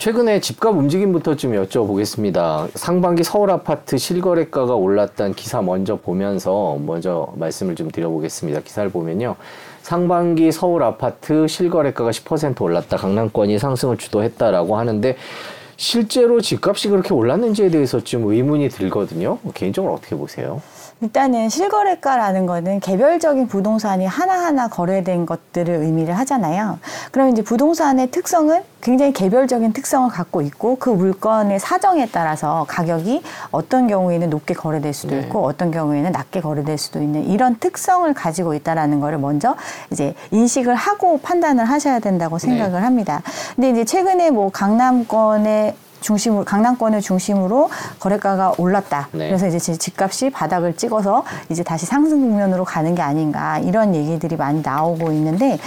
최근에 집값 움직임부터 좀 여쭤보겠습니다. 상반기 서울 아파트 실거래가가 올랐다는 기사 먼저 보면서 먼저 말씀을 좀 드려보겠습니다. 기사를 보면요. 상반기 서울 아파트 실거래가가 10% 올랐다. 강남권이 상승을 주도했다라고 하는데 실제로 집값이 그렇게 올랐는지에 대해서 좀 의문이 들거든요. 개인적으로 어떻게 보세요? 일단은 실거래가라는 거는 개별적인 부동산이 하나하나 거래된 것들을 의미를 하잖아요. 그럼 이제 부동산의 특성은 굉장히 개별적인 특성을 갖고 있고 그 물건의 사정에 따라서 가격이 어떤 경우에는 높게 거래될 수도 네. 있고 어떤 경우에는 낮게 거래될 수도 있는 이런 특성을 가지고 있다라는 거를 먼저 이제 인식을 하고 판단을 하셔야 된다고 생각을 네. 합니다. 근데 이제 최근에 뭐 강남권의 중심으로 강남권을 중심으로 거래가가 올랐다. 네. 그래서 이제 집값이 바닥을 찍어서 이제 다시 상승 국면으로 가는 게 아닌가 이런 얘기들이 많이 나오고 있는데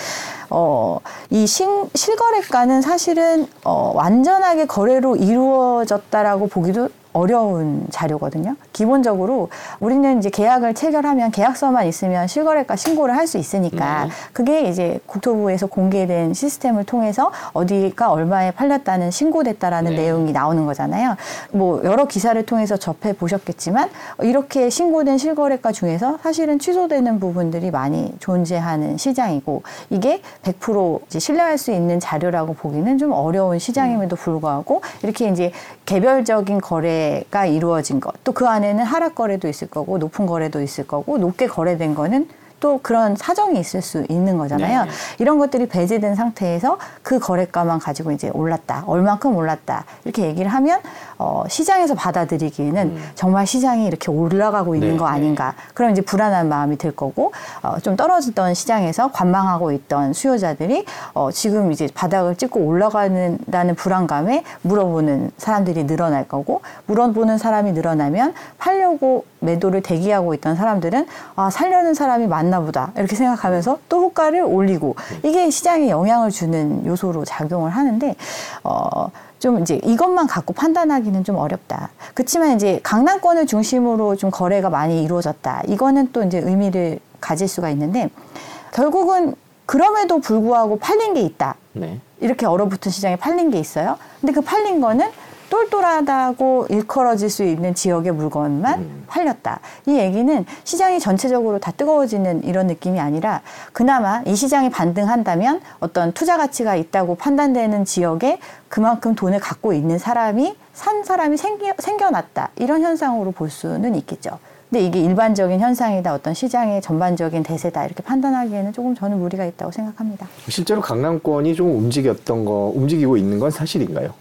어, 이 신, 실거래가는 사실은 어, 완전하게 거래로 이루어졌다라고 보기도 어려운 자료거든요. 기본적으로 우리는 이제 계약을 체결하면 계약서만 있으면 실거래가 신고를 할 수 있으니까 네. 그게 이제 국토부에서 공개된 시스템을 통해서 어디가 얼마에 팔렸다는 신고됐다라는 네. 내용이 나오는 거잖아요. 뭐 여러 기사를 통해서 접해 보셨겠지만 이렇게 신고된 실거래가 중에서 사실은 취소되는 부분들이 많이 존재하는 시장이고 이게 100% 이제 신뢰할 수 있는 자료라고 보기는 좀 어려운 시장임에도 불구하고 이렇게 이제 개별적인 거래 거래가 이루어진 것, 또 그 안에는 하락 거래도 있을 거고 높은 거래도 있을 거고 높게 거래된 거는 또 그런 사정이 있을 수 있는 거잖아요. 네. 이런 것들이 배제된 상태에서 그 거래가만 가지고 이제 올랐다, 얼만큼 올랐다 이렇게 얘기를 하면 어, 시장에서 받아들이기에는 음. 정말 시장이 이렇게 올라가고 있는 네. 거 아닌가. 그럼 이제 불안한 마음이 들 거고 어, 좀 떨어지던 시장에서 관망하고 있던 수요자들이 어, 지금 이제 바닥을 찍고 올라가는다는 불안감에 물어보는 사람들이 늘어날 거고 물어보는 사람이 늘어나면 팔려고 매도를 대기하고 있던 사람들은 아 살려는 사람이 많나 보다 이렇게 생각하면서 또 호가를 올리고 이게 시장에 영향을 주는 요소로 작용을 하는데 어. 좀 이제 이것만 갖고 판단하기는 좀 어렵다. 그렇지만 이제 강남권을 중심으로 좀 거래가 많이 이루어졌다. 이거는 또 이제 의미를 가질 수가 있는데 결국은 그럼에도 불구하고 팔린 게 있다. 네. 이렇게 얼어붙은 시장에 팔린 게 있어요. 근데 그 팔린 거는 똘똘하다고 일컬어질 수 있는 지역의 물건만 음. 팔렸다. 이 얘기는 시장이 전체적으로 다 뜨거워지는 이런 느낌이 아니라 그나마 이 시장이 반등한다면 어떤 투자 가치가 있다고 판단되는 지역에 그만큼 돈을 갖고 있는 사람이 산 사람이 생겨, 생겨났다. 이런 현상으로 볼 수는 있겠죠. 근데 이게 일반적인 현상이다, 어떤 시장의 전반적인 대세다 이렇게 판단하기에는 조금 저는 무리가 있다고 생각합니다. 실제로 강남권이 좀 움직였던 거, 움직이고 있는 건 사실인가요?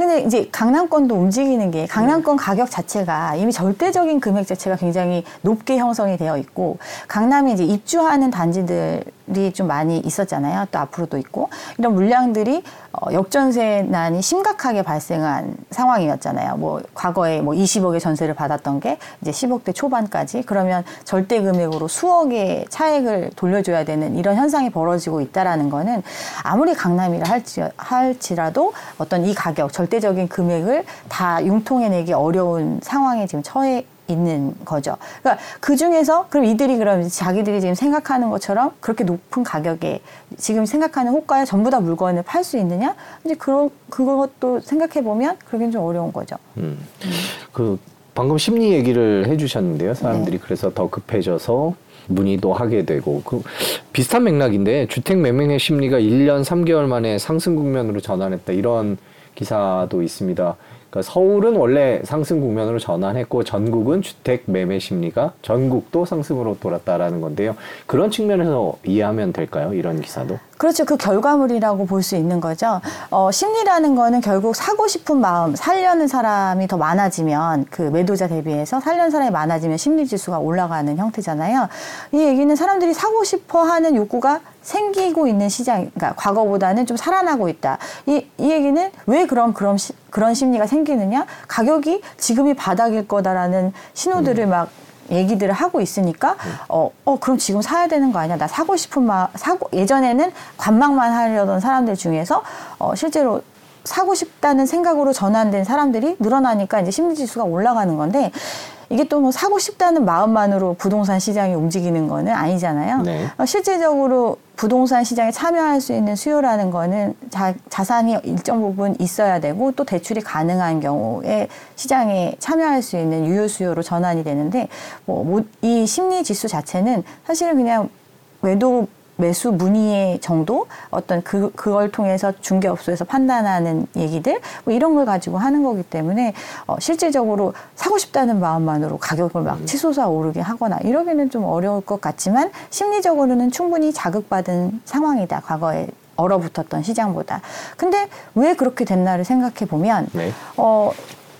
근데 이제 강남권도 움직이는 게 강남권 가격 자체가 이미 절대적인 금액 자체가 굉장히 높게 형성이 되어 있고 강남에 이제 입주하는 단지들 이좀 많이 있었잖아요. 또 앞으로도 있고 이런 물량들이 어, 역전세난이 심각하게 발생한 상황이었잖아요. 뭐 과거에 뭐 20억의 전세를 받았던 게 이제 10억대 초반까지 그러면 절대 금액으로 수억의 차액을 돌려줘야 되는 이런 현상이 벌어지고 있다라는 거는 아무리 강남이라 할지, 할지라도 어떤 이 가격 절대적인 금액을 다 융통해내기 어려운 상황에 지금 처해 있는 거죠. 그러니까 그 중에서 그럼 이들이 그럼 자기들이 지금 생각하는 것처럼 그렇게 높은 가격에 지금 생각하는 호가에 전부 다 물건을 팔 수 있느냐? 이제 그런 그것도 생각해 보면 그러긴 좀 어려운 거죠. 음. 음. 그 방금 심리 얘기를 해주셨는데요. 사람들이 네. 그래서 더 급해져서 문의도 하게 되고 그 비슷한 맥락인데 주택 매매 심리가 1년 3개월 만에 상승 국면으로 전환했다 이런 기사도 있습니다. 그러니까 서울은 원래 상승 국면으로 전환했고 전국은 주택 매매 심리가 전국도 상승으로 돌았다라는 건데요. 그런 측면에서 이해하면 될까요? 이런 기사도? 그렇죠. 그 결과물이라고 볼 수 있는 거죠. 어, 심리라는 거는 결국 사고 싶은 마음, 살려는 사람이 더 많아지면 그 매도자 대비해서 살려는 사람이 많아지면 심리 지수가 올라가는 형태잖아요. 이 얘기는 사람들이 사고 싶어 하는 욕구가 생기고 있는 시장, 그러니까 과거보다는 좀 살아나고 있다. 이, 이 얘기는 왜 그럼 그런 시, 그런 심리가 생기느냐? 가격이 지금이 바닥일 거다라는 신호들을 음. 막 얘기들을 하고 있으니까 어, 어 그럼 지금 사야 되는 거 아니야? 나 사고 싶은 마 사고 예전에는 관망만 하려던 사람들 중에서 어 실제로 사고 싶다는 생각으로 전환된 사람들이 늘어나니까 이제 심리 지수가 올라가는 건데 이게 또 뭐 사고 싶다는 마음만으로 부동산 시장이 움직이는 거는 아니잖아요. 네. 어, 실질적으로 부동산 시장에 참여할 수 있는 수요라는 거는 자, 자산이 일정 부분 있어야 되고 또 대출이 가능한 경우에 시장에 참여할 수 있는 유효 수요로 전환이 되는데 뭐 이 심리 지수 자체는 사실은 그냥 외도 매수 문의의 정도 어떤 그 그걸 통해서 중개업소에서 판단하는 얘기들 뭐 이런 걸 가지고 하는 거기 때문에 어, 실질적으로 사고 싶다는 마음만으로 가격을 막 치솟아 오르게 하거나 이러기는 좀 어려울 것 같지만 심리적으로는 충분히 자극받은 상황이다 과거에 얼어붙었던 시장보다 근데 왜 그렇게 됐나를 생각해 보면 네. 어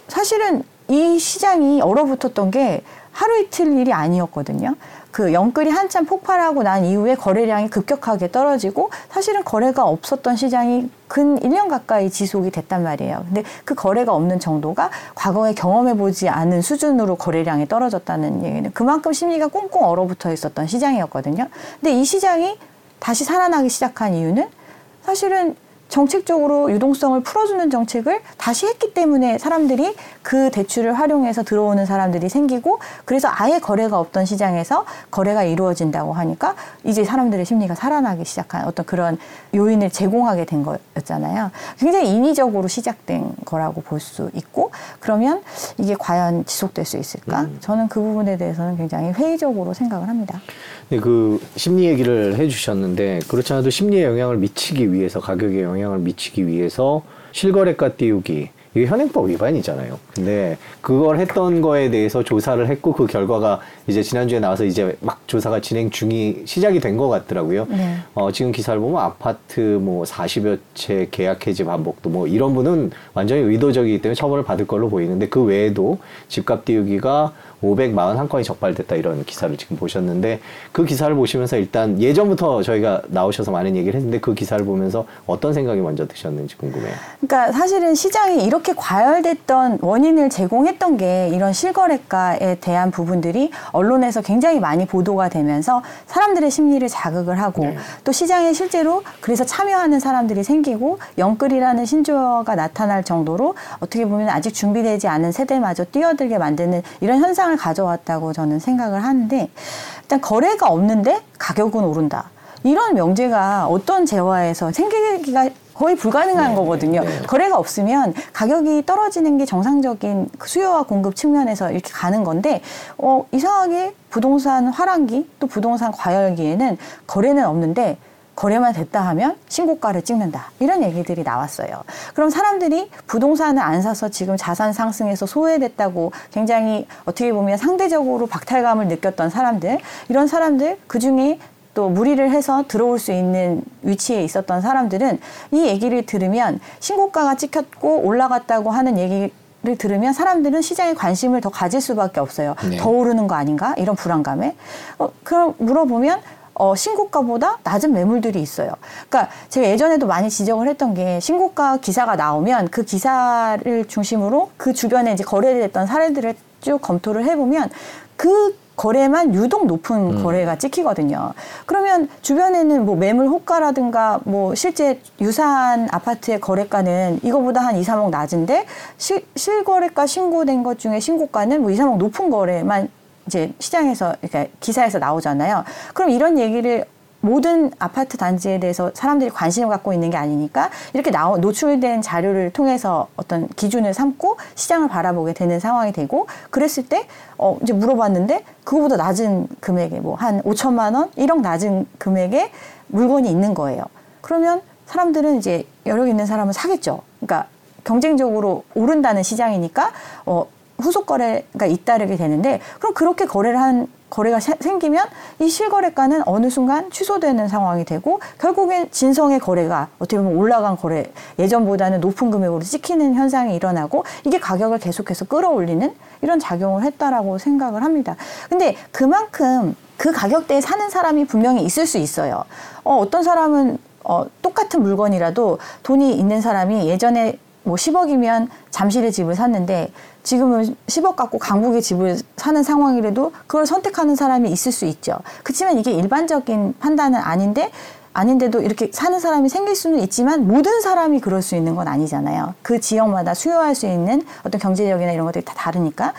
사실은 이 시장이 얼어붙었던 게 하루 이틀 일이 아니었거든요. 그 영끌이 한참 폭발하고 난 이후에 거래량이 급격하게 떨어지고 사실은 거래가 없었던 시장이 근 1년 가까이 지속이 됐단 말이에요. 근데 그 거래가 없는 정도가 과거에 경험해 보지 않은 수준으로 거래량이 떨어졌다는 얘기는 그만큼 심리가 꽁꽁 얼어붙어 있었던 시장이었거든요. 근데 이 시장이 다시 살아나기 시작한 이유는 사실은 정책적으로 유동성을 풀어주는 정책을 다시 했기 때문에 사람들이 그 대출을 활용해서 들어오는 사람들이 생기고 그래서 아예 거래가 없던 시장에서 거래가 이루어진다고 하니까 이제 사람들의 심리가 살아나기 시작한 어떤 그런 요인을 제공하게 된 거였잖아요. 굉장히 인위적으로 시작된 거라고 볼 수 있고 그러면 이게 과연 지속될 수 있을까? 저는 그 부분에 대해서는 굉장히 회의적으로 생각을 합니다. 네, 그 심리 얘기를 해주셨는데 그렇지 않아도 심리에 영향을 미치기 위해서 가격에 영향을 미치기 위해서 실거래가 띄우기 이게 현행법 위반이잖아요. 근데 그걸 했던 거에 대해서 조사를 했고 그 결과가 이제 지난주에 나와서 이제 막 조사가 진행 중이 시작이 된 것 같더라고요. 네. 어, 지금 기사를 보면 아파트 뭐 40여 채 계약 해지 반복도 뭐 이런 분은 완전히 의도적이기 때문에 처벌을 받을 걸로 보이는데 그 외에도 집값 띄우기가 541건이 적발됐다 이런 기사를 지금 보셨는데 그 기사를 보시면서 일단 예전부터 저희가 나오셔서 많은 얘기를 했는데 그 기사를 보면서 어떤 생각이 먼저 드셨는지 궁금해요. 그러니까 사실은 시장이 이렇게 과열됐던 원인을 제공했던 게 이런 실거래가에 대한 부분들이 언론에서 굉장히 많이 보도가 되면서 사람들의 심리를 자극을 하고 네. 또 시장에 실제로 그래서 참여하는 사람들이 생기고 영끌이라는 신조어가 나타날 정도로 어떻게 보면 아직 준비되지 않은 세대마저 뛰어들게 만드는 이런 현상 을 가져왔다고 저는 생각을 하는데 일단 거래가 없는데 가격은 오른다. 이런 명제가 어떤 재화에서 생기기가 거의 불가능한 네, 거거든요. 네. 거래가 없으면 가격이 떨어지는 게 정상적인 그 수요와 공급 측면에서 이렇게 가는 건데 어, 이상하게 부동산 화랑기 또 부동산 과열기에는 거래는 없는데 거래만 됐다 하면 신고가를 찍는다. 이런 얘기들이 나왔어요. 그럼 사람들이 부동산을 안 사서 지금 자산 상승에서 소외됐다고 굉장히 어떻게 보면 상대적으로 박탈감을 느꼈던 사람들, 이런 사람들 그 중에 또 무리를 해서 들어올 수 있는 위치에 있었던 사람들은 이 얘기를 들으면 신고가가 찍혔고 올라갔다고 하는 얘기 를 들으면 사람들은 시장에 관심을 더 가질 수밖에 없어요. 네. 더 오르는 거 아닌가? 이런 불안감에. 어, 그럼 물어보면 어, 신고가보다 낮은 매물들이 있어요. 그러니까 제가 예전에도 많이 지적을 했던 게 신고가 기사가 나오면 그 기사를 중심으로 그 주변에 이제 거래됐던 사례들을 쭉 검토를 해보면 그 거래만 유독 높은 음. 거래가 찍히거든요. 그러면 주변에는 뭐 매물 호가라든가 뭐 실제 유사한 아파트의 거래가는 이거보다 한 2, 3억 낮은데 시, 실거래가 신고된 것 중에 신고가는 뭐 2, 3억 높은 거래만 이제 시장에서 이렇게 기사에서 나오잖아요. 그럼 이런 얘기를 모든 아파트 단지에 대해서 사람들이 관심을 갖고 있는 게 아니니까 이렇게 나오, 노출된 자료를 통해서 어떤 기준을 삼고 시장을 바라보게 되는 상황이 되고 그랬을 때 어, 이제 물어봤는데 그거보다 낮은 금액에 뭐 한 5천만 원, 1억 낮은 금액에 물건이 있는 거예요. 그러면 사람들은 이제 여력 있는 사람은 사겠죠. 그러니까 경쟁적으로 오른다는 시장이니까 어, 후속 거래가 잇따르게 되는데 그럼 그렇게 거래를 한 거래가 세- 생기면 이 실거래가는 어느 순간 취소되는 상황이 되고 결국엔 진성의 거래가 어떻게 보면 올라간 거래 예전보다는 높은 금액으로 찍히는 현상이 일어나고 이게 가격을 계속해서 끌어올리는 이런 작용을 했다라고 생각을 합니다. 근데 그만큼 그 가격대에 사는 사람이 분명히 있을 수 있어요. 어, 어떤 사람은 어, 똑같은 물건이라도 돈이 있는 사람이 예전에 뭐 10억이면 잠실에 집을 샀는데 지금은 10억 갖고 강북에 집을 사는 상황이라도 그걸 선택하는 사람이 있을 수 있죠. 그렇지만 이게 일반적인 판단은 아닌데 아닌데도 이렇게 사는 사람이 생길 수는 있지만 모든 사람이 그럴 수 있는 건 아니잖아요. 그 지역마다 수요할 수 있는 어떤 경제력이나 이런 것들이 다 다르니까.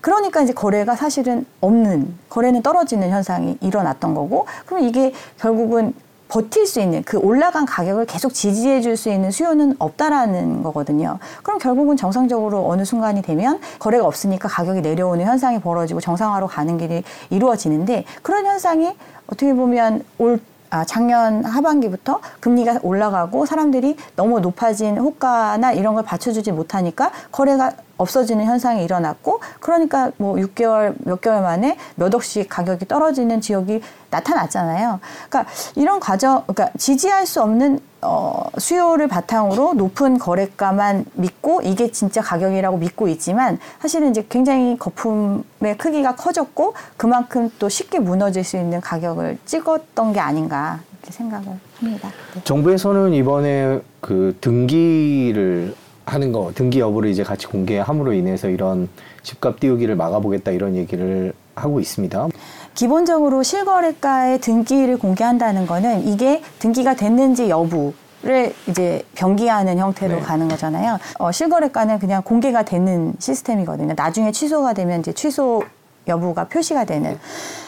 그러니까 이제 거래가 사실은 없는 거래는 떨어지는 현상이 일어났던 거고 그럼 이게 결국은 버틸 수 있는 그 올라간 가격을 계속 지지해 줄 수 있는 수요는 없다라는 거거든요. 그럼 결국은 정상적으로 어느 순간이 되면 거래가 없으니까 가격이 내려오는 현상이 벌어지고 정상화로 가는 길이 이루어지는데 그런 현상이 어떻게 보면 올 아, 작년 하반기부터 금리가 올라가고 사람들이 너무 높아진 호가나 이런 걸 받쳐주지 못하니까 거래가 없어지는 현상이 일어났고 그러니까 뭐 6개월 몇 개월 만에 몇 억씩 가격이 떨어지는 지역이 나타났잖아요. 그러니까 이런 과정 그러니까 지지할 수 없는 어, 수요를 바탕으로 높은 거래가만 믿고 이게 진짜 가격이라고 믿고 있지만 사실은 이제 굉장히 거품의 크기가 커졌고 그만큼 또 쉽게 무너질 수 있는 가격을 찍었던 게 아닌가 이렇게 생각을 합니다. 네. 정부에서는 이번에 그 등기를 하는 거 등기 여부를 이제 같이 공개함으로 인해서 이런 집값 띄우기를 막아보겠다 이런 얘기를 하고 있습니다. 기본적으로 실거래가의 등기를 공개한다는 거는 이게 등기가 됐는지 여부 를 이제 병기하는 형태로 네. 가는 거잖아요. 어, 실거래가는 그냥 공개가 되는 시스템이거든요. 나중에 취소가 되면 이제 취소 여부가 표시가 되는.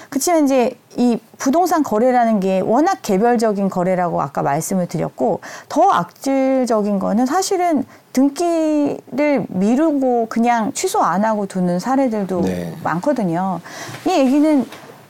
그렇지만 이제 이 부동산 거래라는 게 워낙 개별적인 거래라고 아까 말씀을 드렸고 더 악질적인 거는 사실은 등기를 미루고 그냥 취소 안 하고 두는 사례들도 네. 많거든요. 이 얘기는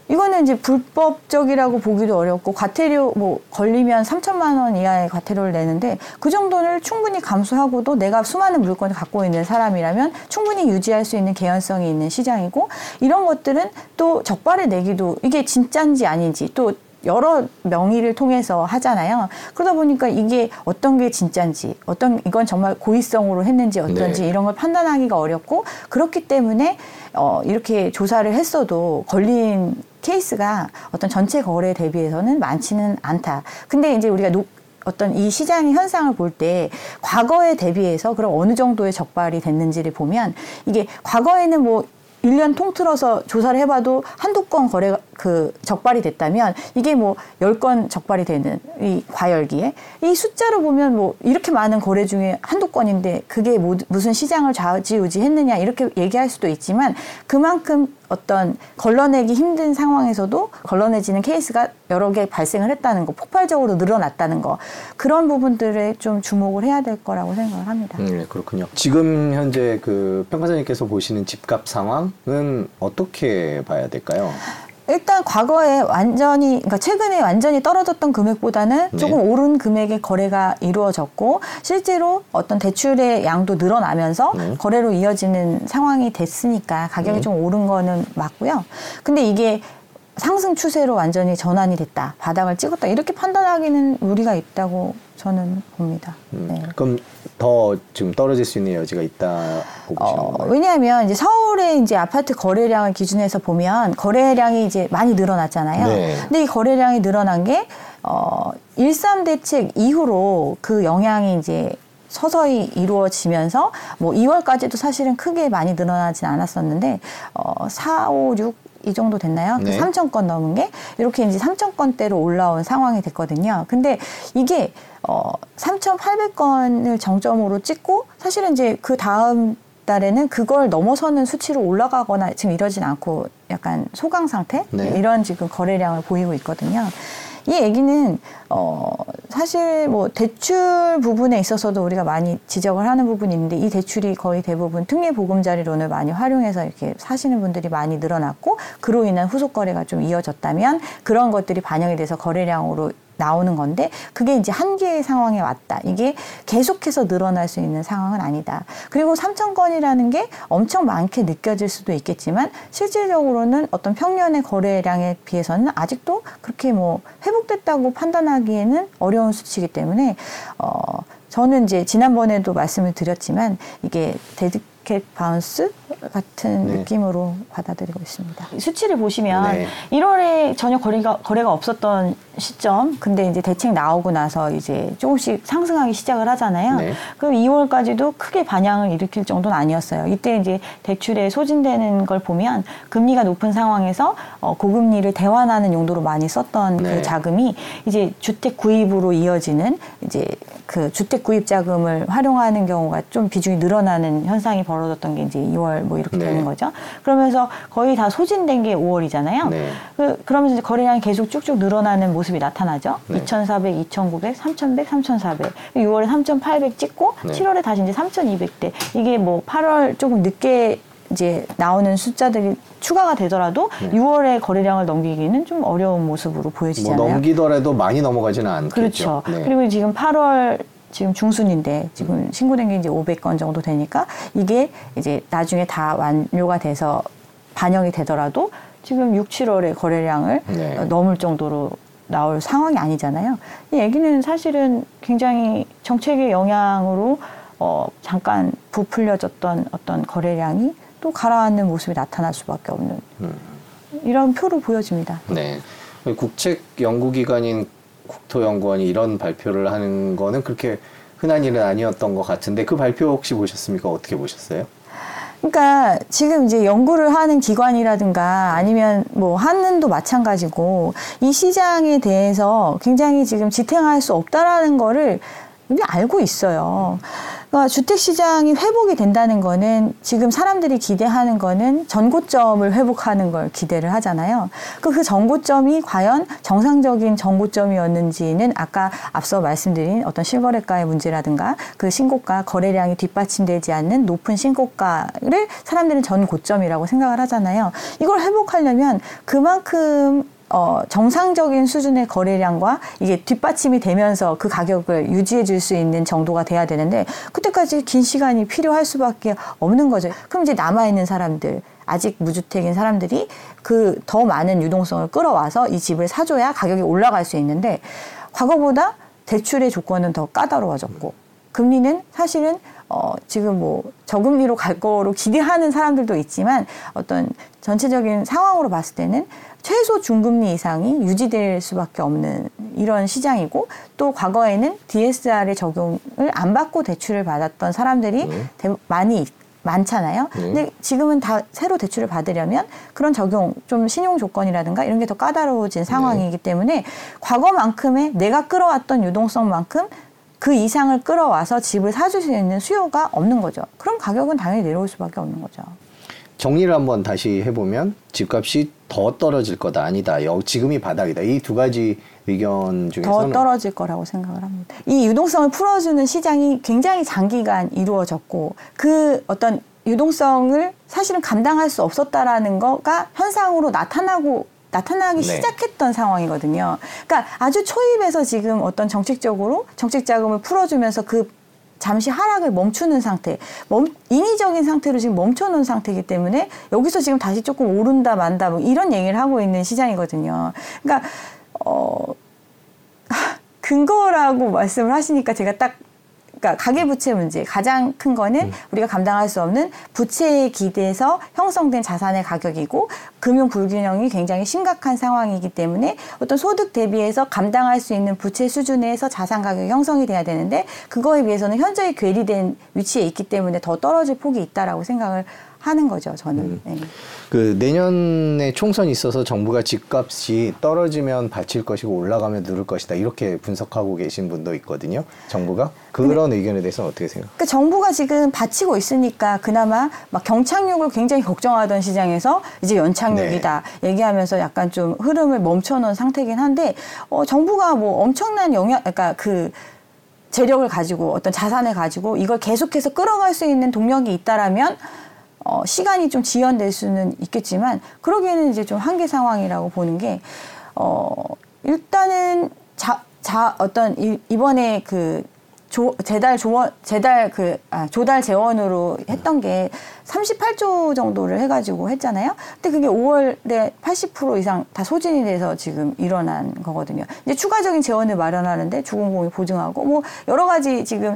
이거는 이제 불법적이라고 보기도 어렵고 과태료 뭐 걸리면 3천만 원 이하의 과태료를 내는데 그 정도를 충분히 감수하고도 내가 수많은 물건을 갖고 있는 사람이라면 충분히 유지할 수 있는 개연성이 있는 시장이고 이런 것들은 또 적발을 내기도 이게 진짜인지 아닌지 또 여러 명의를 통해서 하잖아요. 그러다 보니까 이게 어떤 게 진짜인지, 어떤 이건 정말 고의성으로 했는지 어떤지 네. 이런 걸 판단하기가 어렵고 그렇기 때문에 어, 이렇게 조사를 했어도 걸린 케이스가 어떤 전체 거래 대비해서는 많지는 않다. 근데 이제 우리가 노, 어떤 이 시장의 현상을 볼 때 과거에 대비해서 그럼 어느 정도의 적발이 됐는지를 보면 이게 과거에는 뭐 1년 통틀어서 조사를 해봐도 한두 건 거래가 그 적발이 됐다면 이게 뭐 10건 적발이 되는 이 과열기에 이 숫자로 보면 뭐 이렇게 많은 거래 중에 한두 건인데 그게 뭐 무슨 시장을 좌지우지 했느냐 이렇게 얘기할 수도 있지만 그만큼 어떤 걸러내기 힘든 상황에서도 걸러내지는 케이스가 여러 개 발생을 했다는 거 폭발적으로 늘어났다는 거 그런 부분들에 좀 주목을 해야 될 거라고 생각을 합니다. 음, 네, 그렇군요. 지금 현재 그 평가사님께서 보시는 집값 상황은 어떻게 봐야 될까요? 일단 과거에 완전히 그러니까 최근에 완전히 떨어졌던 금액보다는 네. 조금 오른 금액의 거래가 이루어졌고 실제로 어떤 대출의 양도 늘어나면서 네. 거래로 이어지는 상황이 됐으니까 가격이 네. 좀 오른 거는 맞고요. 근데 이게 상승 추세로 완전히 전환이 됐다. 바닥을 찍었다. 이렇게 판단하기는 무리가 있다고 저는 봅니다. 음, 네. 그럼 더 지금 떨어질 수 있는 여지가 있다고 보시는 어, 건가요? 왜냐하면 이제 서울의 이제 아파트 거래량을 기준해서 보면 거래량이 이제 많이 늘어났잖아요. 네. 근데 이 거래량이 늘어난 게 어, 13 대책 이후로 그 영향이 이제 서서히 이루어지면서 뭐 2월까지도 사실은 크게 많이 늘어나진 않았었는데 어, 4, 5, 6 이 정도 됐나요? 네. 3천 건 넘은 게 이렇게 이제 3천 건대로 올라온 상황이 됐거든요. 근데 이게 어 3,800건을 정점으로 찍고 사실은 이제 그 다음 달에는 그걸 넘어서는 수치로 올라가거나 지금 이러진 않고 약간 소강 상태 네. 이런 지금 거래량을 보이고 있거든요. 이 얘기는 어 사실 뭐 대출 부분에 있어서도 우리가 많이 지적을 하는 부분이 있는데 이 대출이 거의 대부분 특례 보금자리론을 많이 활용해서 이렇게 사시는 분들이 많이 늘어났고 그로 인한 후속 거래가 좀 이어졌다면 그런 것들이 반영이 돼서 거래량으로 나오는 건데 그게 이제 한계의 상황에 왔다. 이게 계속해서 늘어날 수 있는 상황은 아니다. 그리고 3천 건이라는 게 엄청 많게 느껴질 수도 있겠지만 실질적으로는 어떤 평년의 거래량에 비해서는 아직도 그렇게 뭐 회복됐다고 판단하기에는 어려운 수치이기 때문에 어 저는 이제 지난번에도 말씀을 드렸지만 이게 dead cat bounce 같은 네. 느낌으로 받아들이고 있습니다. 수치를 보시면 네. 1월에 전혀 거래가 거래가 없었던 시점. 근데 이제 대책 나오고 나서 이제 조금씩 상승하기 시작을 하잖아요. 네. 그럼 2월까지도 크게 반향을 일으킬 정도는 아니었어요. 이때 이제 대출에 소진되는 걸 보면 금리가 높은 상황에서 어, 고금리를 대환하는 용도로 많이 썼던 네. 그 자금이 이제 주택 구입으로 이어지는 이제 그 주택 구입 자금을 활용하는 경우가 좀 비중이 늘어나는 현상이 벌어졌던 게 이제 2월 뭐뭐 이렇게 네. 되는 거죠. 그러면서 거의 다 소진된 게 5월이잖아요. 네. 그, 그러면서 이제 거래량이 계속 쭉쭉 늘어나는 모습이 나타나죠. 네. 2,400, 2,900, 3,100, 3,400. 6월에 3,800 찍고 네. 7월에 다시 이제 3,200대. 이게 뭐 8월 조금 늦게 이제 나오는 숫자들이 추가가 되더라도 네. 6월에 거래량을 넘기기는 좀 어려운 모습으로 뭐 보여지잖아요. 넘기더라도 많이 넘어가지는 않겠죠. 그렇죠. 네. 그리고 지금 8월 지금 중순인데 지금 신고된 게 이제 500건 정도 되니까 이게 이제 나중에 다 완료가 돼서 반영이 되더라도 지금 6, 7월의 거래량을 네. 어, 넘을 정도로 나올 상황이 아니잖아요. 이 얘기는 사실은 굉장히 정책의 영향으로 어, 잠깐 부풀려졌던 어떤 거래량이 또 가라앉는 모습이 나타날 수밖에 없는 음. 이런 표로 보여집니다. 네. 국책 연구기관인 국토연구원이 이런 발표를 하는 거는 그렇게 흔한 일은 아니었던 것 같은데 그 발표 혹시 보셨습니까? 어떻게 보셨어요? 그러니까 지금 이제 연구를 하는 기관이라든가 아니면 뭐 한은도 마찬가지고 이 시장에 대해서 굉장히 지금 지탱할 수 없다라는 거를 이미 알고 있어요. 그러니까 주택 시장이 회복이 된다는 거는 지금 사람들이 기대하는 거는 전고점을 회복하는 걸 기대를 하잖아요. 그, 그 전고점이 과연 정상적인 전고점이었는지는 아까 앞서 말씀드린 어떤 실거래가의 문제라든가 그 신고가 거래량이 뒷받침되지 않는 높은 신고가를 사람들은 전고점이라고 생각을 하잖아요. 이걸 회복하려면 그만큼 어, 정상적인 수준의 거래량과 이게 뒷받침이 되면서 그 가격을 유지해 줄 수 있는 정도가 돼야 되는데 그때까지 긴 시간이 필요할 수밖에 없는 거죠. 그럼 이제 남아 있는 사람들, 아직 무주택인 사람들이 그 더 많은 유동성을 끌어와서 이 집을 사줘야 가격이 올라갈 수 있는데 과거보다 대출의 조건은 더 까다로워졌고 금리는 사실은 어, 지금 뭐 저금리로 갈 거로 기대하는 사람들도 있지만 어떤 전체적인 상황으로 봤을 때는 최소 중금리 이상이 유지될 수밖에 없는 이런 시장이고 또 과거에는 DSR의 적용을 안 받고 대출을 받았던 사람들이 네. 대- 많이 있- 많잖아요. 네. 근데 지금은 다 새로 대출을 받으려면 그런 적용 좀 신용 조건이라든가 이런 게 더 까다로워진 상황이기 때문에 과거만큼의 내가 끌어왔던 유동성만큼 그 이상을 끌어와서 집을 사줄 수 있는 수요가 없는 거죠. 그럼 가격은 당연히 내려올 수밖에 없는 거죠. 정리를 한번 다시 해보면 집값이 더 떨어질 거다 아니다. 여, 지금이 바닥이다. 이 두 가지 의견 더 중에서는 떨어질 거라고 생각을 합니다. 이 유동성을 풀어주는 시장이 굉장히 장기간 이루어졌고 그 어떤 유동성을 사실은 감당할 수 없었다라는 거가 현상으로 나타나고 나타나기 네. 시작했던 상황이거든요. 그러니까 아주 초입에서 지금 어떤 정책적으로 정책 자금을 풀어주면서 그 잠시 하락을 멈추는 상태, 멈, 인위적인 상태로 지금 멈춰놓은 상태이기 때문에 여기서 지금 다시 조금 오른다 만다 뭐 이런 얘기를 하고 있는 시장이거든요. 그러니까 어, 근거라고 말씀을 하시니까 제가 딱 그러니까 가계 부채 문제. 가장 큰 거는 우리가 감당할 수 없는 부채에 기대서 형성된 자산의 가격이고 금융 불균형이 굉장히 심각한 상황이기 때문에 어떤 소득 대비해서 감당할 수 있는 부채 수준에서 자산 가격이 형성이 돼야 되는데 그거에 비해서는 현저히 괴리된 위치에 있기 때문에 더 떨어질 폭이 있다라고 생각을 하는 거죠 저는. 네. 그 내년에 총선이 있어서 정부가 집값이 떨어지면 받칠 것이고 올라가면 누를 것이다 이렇게 분석하고 계신 분도 있거든요. 정부가 그런 의견에 대해서는 어떻게 생각? 그러니까 정부가 지금 바치고 있으니까 그나마 막 경착륙을 굉장히 걱정하던 시장에서 이제 연착륙이다 얘기하면서 약간 좀 흐름을 멈춰놓은 상태긴 한데 어, 정부가 뭐 엄청난 영향, 그러니까 그 재력을 가지고 어떤 자산을 가지고 이걸 계속해서 끌어갈 수 있는 동력이 있다라면 어, 시간이 좀 지연될 수는 있겠지만 그러기에는 이제 좀 한계 상황이라고 보는 게 어, 일단은 자, 자 어떤 이, 이번에 그 조, 재달 조원, 재달 그, 아, 조달 재원으로 했던 게 38조 정도를 해가지고 했잖아요. 근데 그게 5월에 80% 이상 다 소진이 돼서 지금 일어난 거거든요. 이제 추가적인 재원을 마련하는데 주공공이 보증하고 뭐 여러 가지 지금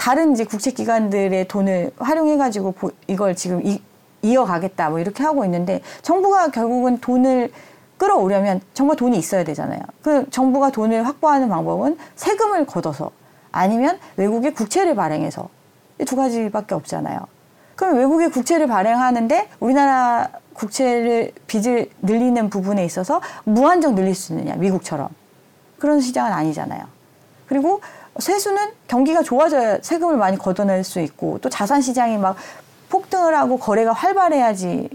다른 이제 국책기관들의 돈을 활용해가지고 보- 이걸 지금 이, 이어가겠다 뭐 이렇게 하고 있는데 정부가 결국은 돈을 끌어오려면 정말 돈이 있어야 되잖아요. 그 정부가 돈을 확보하는 방법은 세금을 걷어서 아니면 외국의 국채를 발행해서 이두 가지밖에 없잖아요. 그럼 외국의 국채를 발행하는데 우리나라 국채를 빚을 늘리는 부분에 있어서 무한정 늘릴 수 있느냐 미국처럼 그런 시장은 아니잖아요. 그리고 세수는 경기가 좋아져야 세금을 많이 걷어낼 수 있고 또 자산 시장이 막 폭등을 하고 거래가 활발해야지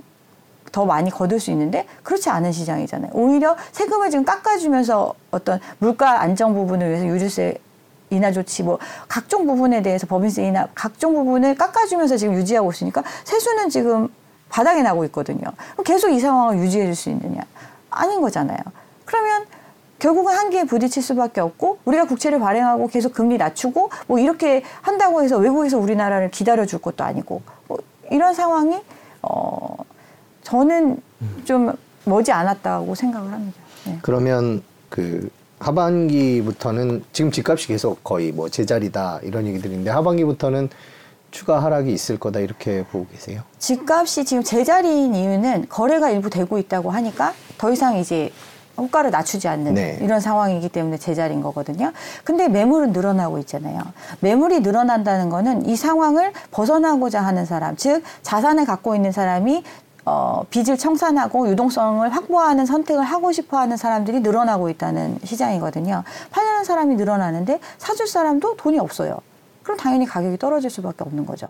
더 많이 거둘 수 있는데 그렇지 않은 시장이잖아요. 오히려 세금을 지금 깎아주면서 어떤 물가 안정 부분을 위해서 유류세 인하 조치 뭐 각종 부분에 대해서 법인세 인하 각종 부분을 깎아주면서 지금 유지하고 있으니까 세수는 지금 바닥에 나고 있거든요. 그럼 계속 이 상황을 유지해 줄 수 있느냐? 아닌 거잖아요. 그러면 결국은 한계에 부딪힐 수밖에 없고 우리가 국채를 발행하고 계속 금리 낮추고 뭐 이렇게 한다고 해서 외국에서 우리나라를 기다려 줄 것도 아니고 뭐 이런 상황이 어 저는 좀 머지 않았다고 생각을 합니다. 네. 그러면 그 하반기부터는 지금 집값이 계속 거의 뭐 제자리다 이런 얘기들인데 하반기부터는 추가 하락이 있을 거다 이렇게 보고 계세요. 집값이 지금 제자리인 이유는 거래가 일부 되고 있다고 하니까 더 이상 이제 호가를 낮추지 않는 네. 이런 상황이기 때문에 제자리인 거거든요. 근데 매물은 늘어나고 있잖아요. 매물이 늘어난다는 거는 이 상황을 벗어나고자 하는 사람, 즉 자산을 갖고 있는 사람이 어, 빚을 청산하고 유동성을 확보하는 선택을 하고 싶어 하는 사람들이 늘어나고 있다는 시장이거든요. 팔려는 사람이 늘어나는데 사줄 사람도 돈이 없어요. 그럼 당연히 가격이 떨어질 수밖에 없는 거죠.